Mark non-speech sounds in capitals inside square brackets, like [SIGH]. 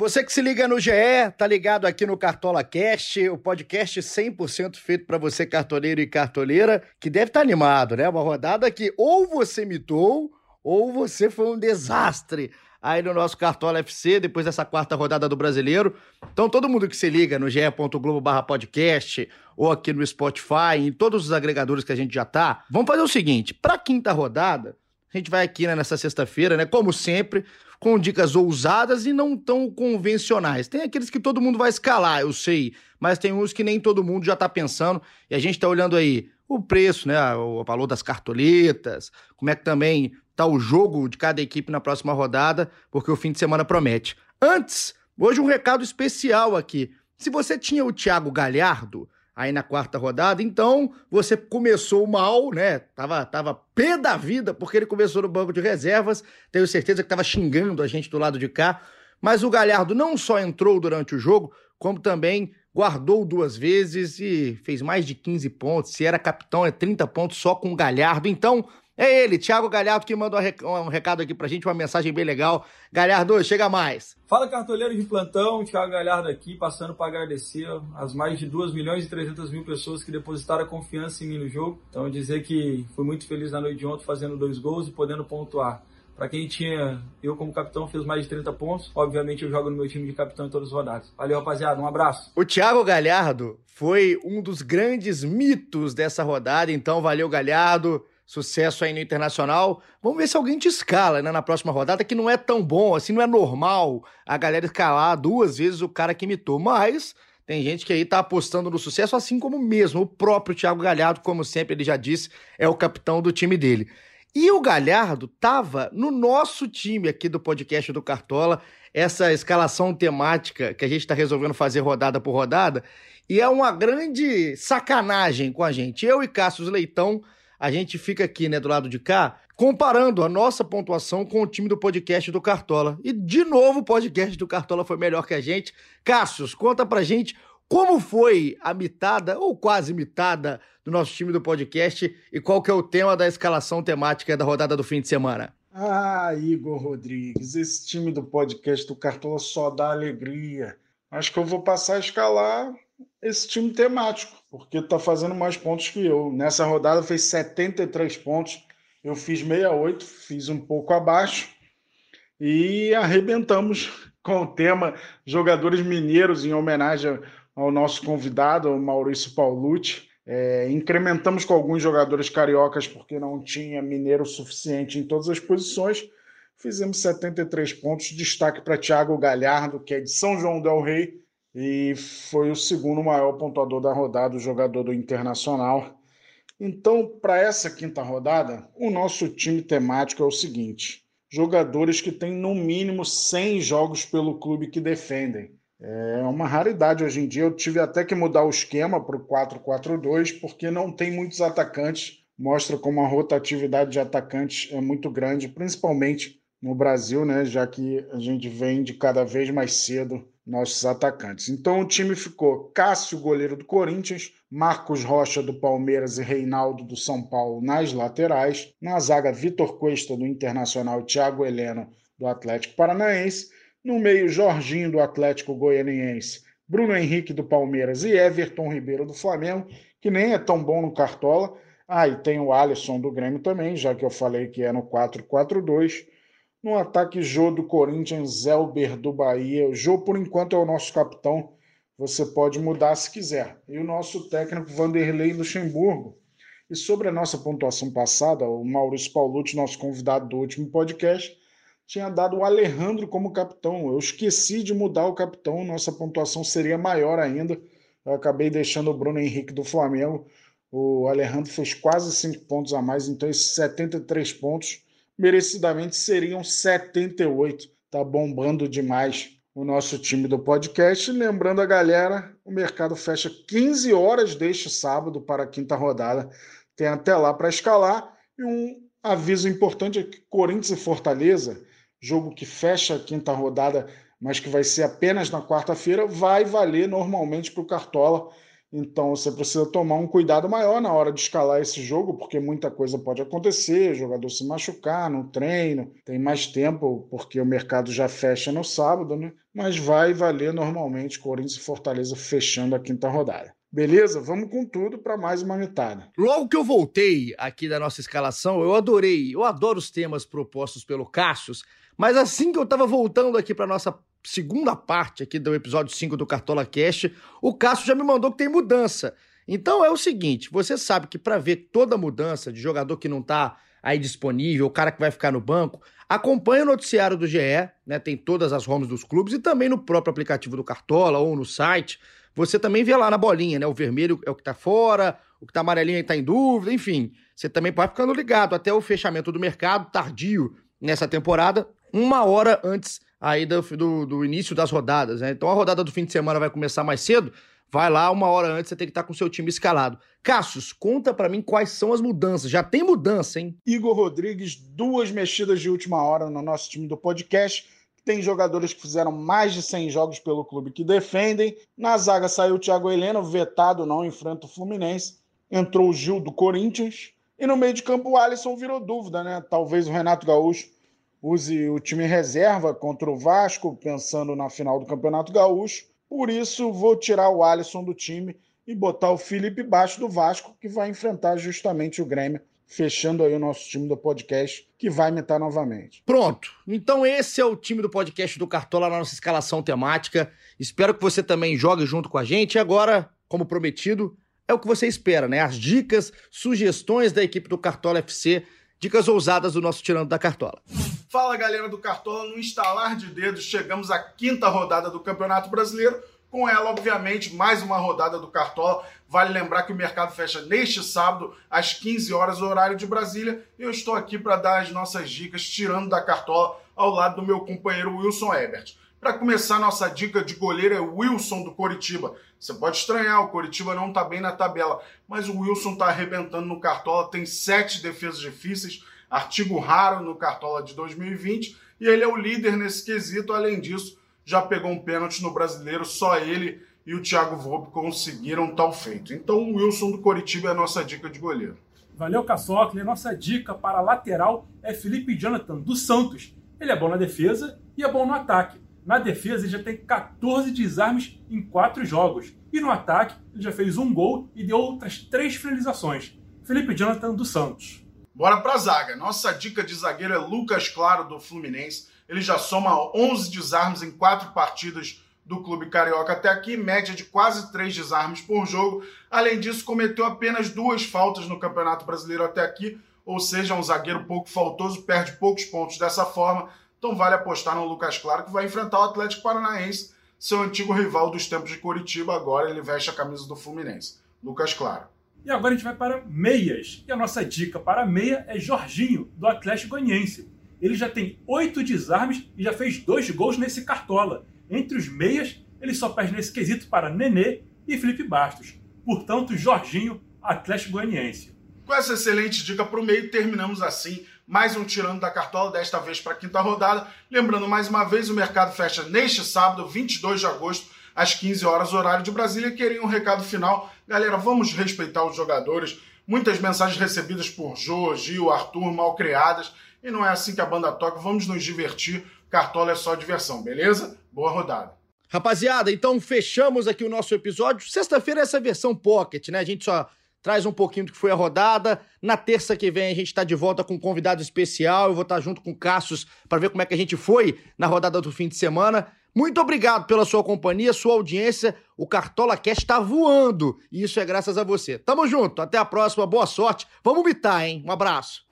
Você que se liga no GE, tá ligado aqui no Cartola Cast, o podcast 100% feito para você cartoleiro e cartoleira, que deve estar tá animado, né? Uma rodada que ou você mitou ou você foi um desastre aí no nosso Cartola FC, depois dessa quarta rodada do Brasileiro. Então, todo mundo que se liga no ge.globo podcast ou aqui no Spotify, em todos os agregadores que a gente já tá, vamos fazer o seguinte, para quinta rodada, a gente vai aqui né, nessa sexta-feira, né, como sempre, com dicas ousadas e não tão convencionais. Tem aqueles que todo mundo vai escalar, eu sei, mas tem uns que nem todo mundo já está pensando e a gente está olhando aí o preço, né, o valor das cartoletas, como é que também tá o jogo de cada equipe na próxima rodada, porque o fim de semana promete. Antes, hoje um recado especial aqui. Se você tinha o Thiago Galhardo, aí na quarta rodada. Então, você começou mal, né? Tava, tava pé da vida, porque ele começou no banco de reservas. Tenho certeza que tava xingando a gente do lado de cá. Mas o Galhardo não só entrou durante o jogo, como também guardou duas vezes e fez mais de 15 pontos. Se era capitão, é 30 pontos só com o Galhardo. Então, é ele, Thiago Galhardo, que mandou um recado aqui pra gente, uma mensagem bem legal. Galhardo, chega mais. Fala, cartoleiro de plantão, Thiago Galhardo aqui, passando para agradecer as mais de 2 milhões e 300 mil pessoas que depositaram a confiança em mim no jogo. Então, dizer que fui muito feliz na noite de ontem fazendo dois gols e podendo pontuar. Para quem tinha, eu como capitão fiz mais de 30 pontos. Obviamente eu jogo no meu time de capitão em todas as rodadas. Valeu, rapaziada. Um abraço. O Thiago Galhardo foi um dos grandes mitos dessa rodada. Então, valeu, Galhardo sucesso aí no Internacional. Vamos ver se alguém te escala né, na próxima rodada, que não é tão bom, assim, não é normal a galera escalar duas vezes o cara que imitou, mas tem gente que aí tá apostando no sucesso, assim como mesmo o próprio Thiago Galhardo, como sempre ele já disse, é o capitão do time dele. E o Galhardo tava no nosso time aqui do podcast do Cartola, essa escalação temática que a gente está resolvendo fazer rodada por rodada, e é uma grande sacanagem com a gente. Eu e Cassius Leitão a gente fica aqui, né, do lado de cá, comparando a nossa pontuação com o time do podcast do Cartola. E, de novo, o podcast do Cartola foi melhor que a gente. Cássius, conta pra gente como foi a mitada, ou quase mitada, do nosso time do podcast e qual que é o tema da escalação temática da rodada do fim de semana. Ah, Igor Rodrigues, esse time do podcast do Cartola só dá alegria. Acho que eu vou passar a escalar esse time temático, porque está fazendo mais pontos que eu. Nessa rodada fez 73 pontos, eu fiz 68, fiz um pouco abaixo e arrebentamos [LAUGHS] com o tema Jogadores Mineiros, em homenagem ao nosso convidado, Maurício Paulucci. É, incrementamos com alguns jogadores cariocas porque não tinha mineiro suficiente em todas as posições. Fizemos 73 pontos. Destaque para Thiago Galhardo, que é de São João Del Rei, e foi o segundo maior pontuador da rodada, o jogador do Internacional. Então, para essa quinta rodada, o nosso time temático é o seguinte: jogadores que têm no mínimo 100 jogos pelo clube que defendem. É uma raridade hoje em dia. Eu tive até que mudar o esquema para o 4-4-2, porque não tem muitos atacantes. Mostra como a rotatividade de atacantes é muito grande, principalmente no Brasil, né? Já que a gente vem de cada vez mais cedo nossos atacantes. Então o time ficou Cássio, goleiro do Corinthians, Marcos Rocha do Palmeiras e Reinaldo do São Paulo nas laterais, na zaga Vitor Cuesta do Internacional, Thiago Heleno do Atlético Paranaense, no meio Jorginho do Atlético Goianiense, Bruno Henrique do Palmeiras e Everton Ribeiro do Flamengo, que nem é tão bom no Cartola. Ah, e tem o Alisson do Grêmio também, já que eu falei que é no 4-4-2. No ataque, Jô do Corinthians, Elber do Bahia. O Jô, por enquanto, é o nosso capitão. Você pode mudar se quiser. E o nosso técnico, Vanderlei Luxemburgo. E sobre a nossa pontuação passada, o Maurício Paulucci, nosso convidado do último podcast, tinha dado o Alejandro como capitão. Eu esqueci de mudar o capitão, nossa pontuação seria maior ainda. Eu acabei deixando o Bruno Henrique do Flamengo. O Alejandro fez quase 5 pontos a mais, então esses 73 pontos merecidamente seriam 78. Tá bombando demais o nosso time do podcast. Lembrando a galera, o mercado fecha 15 horas deste sábado para a quinta rodada. Tem até lá para escalar. E um aviso importante é que Corinthians e Fortaleza, jogo que fecha a quinta rodada, mas que vai ser apenas na quarta-feira, vai valer normalmente para o Cartola. Então você precisa tomar um cuidado maior na hora de escalar esse jogo, porque muita coisa pode acontecer, jogador se machucar no treino, tem mais tempo porque o mercado já fecha no sábado, né? Mas vai valer normalmente Corinthians e Fortaleza fechando a quinta rodada. Beleza? Vamos com tudo para mais uma mitada. Logo que eu voltei aqui da nossa escalação, eu adorei, eu adoro os temas propostos pelo Cassius, mas assim que eu estava voltando aqui para nossa segunda parte aqui do episódio 5 do Cartola Cash, o Cássio já me mandou que tem mudança. Então é o seguinte, você sabe que para ver toda mudança de jogador que não tá aí disponível, o cara que vai ficar no banco, acompanhe o noticiário do GE, né? Tem todas as homes dos clubes e também no próprio aplicativo do Cartola ou no site. Você também vê lá na bolinha, né? O vermelho é o que tá fora, o que tá amarelinho aí tá em dúvida, enfim. Você também pode ficando ligado até o fechamento do mercado tardio nessa temporada, uma hora antes aí do, do, do, início das rodadas, né? Então a rodada do fim de semana vai começar mais cedo, vai lá uma hora antes, você tem que estar com o seu time escalado. Cassius, conta para mim quais são as mudanças. Já tem mudança, hein? Igor Rodrigues, duas mexidas de última hora no nosso time do podcast. Tem jogadores que fizeram mais de 100 jogos pelo clube que defendem. Na zaga saiu o Thiago Heleno, vetado, não enfrenta o Fluminense. Entrou o Gil do Corinthians. E no meio de campo o Alisson virou dúvida, né? Talvez o Renato Gaúcho use o time reserva contra o Vasco, pensando na final do Campeonato Gaúcho. Por isso, vou tirar o Alisson do time e botar o Felipe Baixo do Vasco, que vai enfrentar justamente o Grêmio, fechando aí o nosso time do podcast, que vai imitar novamente. Pronto. Então esse é o time do podcast do Cartola na nossa escalação temática. Espero que você também jogue junto com a gente. E agora, como prometido, é o que você espera, né? As dicas, sugestões da equipe do Cartola FC, dicas ousadas do nosso Tirando da Cartola. Fala galera do Cartola, no instalar de dedos chegamos à quinta rodada do Campeonato Brasileiro. Com ela, obviamente, mais uma rodada do Cartola. Vale lembrar que o mercado fecha neste sábado, às 15 horas, horário de Brasília. E eu estou aqui para dar as nossas dicas, tirando da Cartola, ao lado do meu companheiro Wilson Ebert. Para começar, nossa dica de goleiro é Wilson do Coritiba. Você pode estranhar, o Coritiba não está bem na tabela, mas o Wilson está arrebentando no Cartola, tem sete defesas difíceis, artigo raro no Cartola de 2020, e ele é o líder nesse quesito. Além disso, já pegou um pênalti no brasileiro, só ele e o Thiago Volpe conseguiram tal feito. Então o Wilson do Coritiba é a nossa dica de goleiro. Valeu, Caçocle. Nossa dica para lateral é Felipe Jonathan, do Santos. Ele é bom na defesa e é bom no ataque. Na defesa, ele já tem 14 desarmes em 4 jogos. E no ataque, ele já fez um gol e deu outras 3 finalizações. Felipe Jonathan, do Santos. Bora pra zaga. Nossa dica de zagueiro é Lucas Claro do Fluminense. Ele já soma 11 desarmes em 4 partidas do clube carioca até aqui, média de quase 3 desarmes por jogo. Além disso, cometeu apenas duas faltas no Campeonato Brasileiro até aqui, ou seja, um zagueiro pouco faltoso, perde poucos pontos dessa forma. Então vale apostar no Lucas Claro, que vai enfrentar o Atlético Paranaense, seu antigo rival dos tempos de Curitiba. Agora ele veste a camisa do Fluminense. Lucas Claro. E agora a gente vai para meias. E a nossa dica para meia é Jorginho, do Atlético Goianiense. Ele já tem oito desarmes e já fez dois gols nesse cartola. Entre os meias, ele só perde nesse quesito para Nenê e Felipe Bastos. Portanto, Jorginho, Atlético Goianiense. Com essa excelente dica para o meio, terminamos assim mais um tirando da cartola, desta vez para a quinta rodada. Lembrando mais uma vez, o mercado fecha neste sábado, 22 de agosto, às 15 horas, horário de Brasília. Queria um recado final. Galera, vamos respeitar os jogadores. Muitas mensagens recebidas por Jô, Gil, Arthur, mal criadas. E não é assim que a banda toca. Vamos nos divertir. Cartola é só diversão, beleza? Boa rodada. Rapaziada, então fechamos aqui o nosso episódio. Sexta-feira é essa versão pocket, né? A gente só traz um pouquinho do que foi a rodada. Na terça que vem a gente está de volta com um convidado especial. Eu vou estar tá junto com o Cassius para ver como é que a gente foi na rodada do fim de semana. Muito obrigado pela sua companhia, sua audiência. O Cartola Cash está voando e isso é graças a você. Tamo junto, até a próxima, boa sorte. Vamos bitar, hein? Um abraço.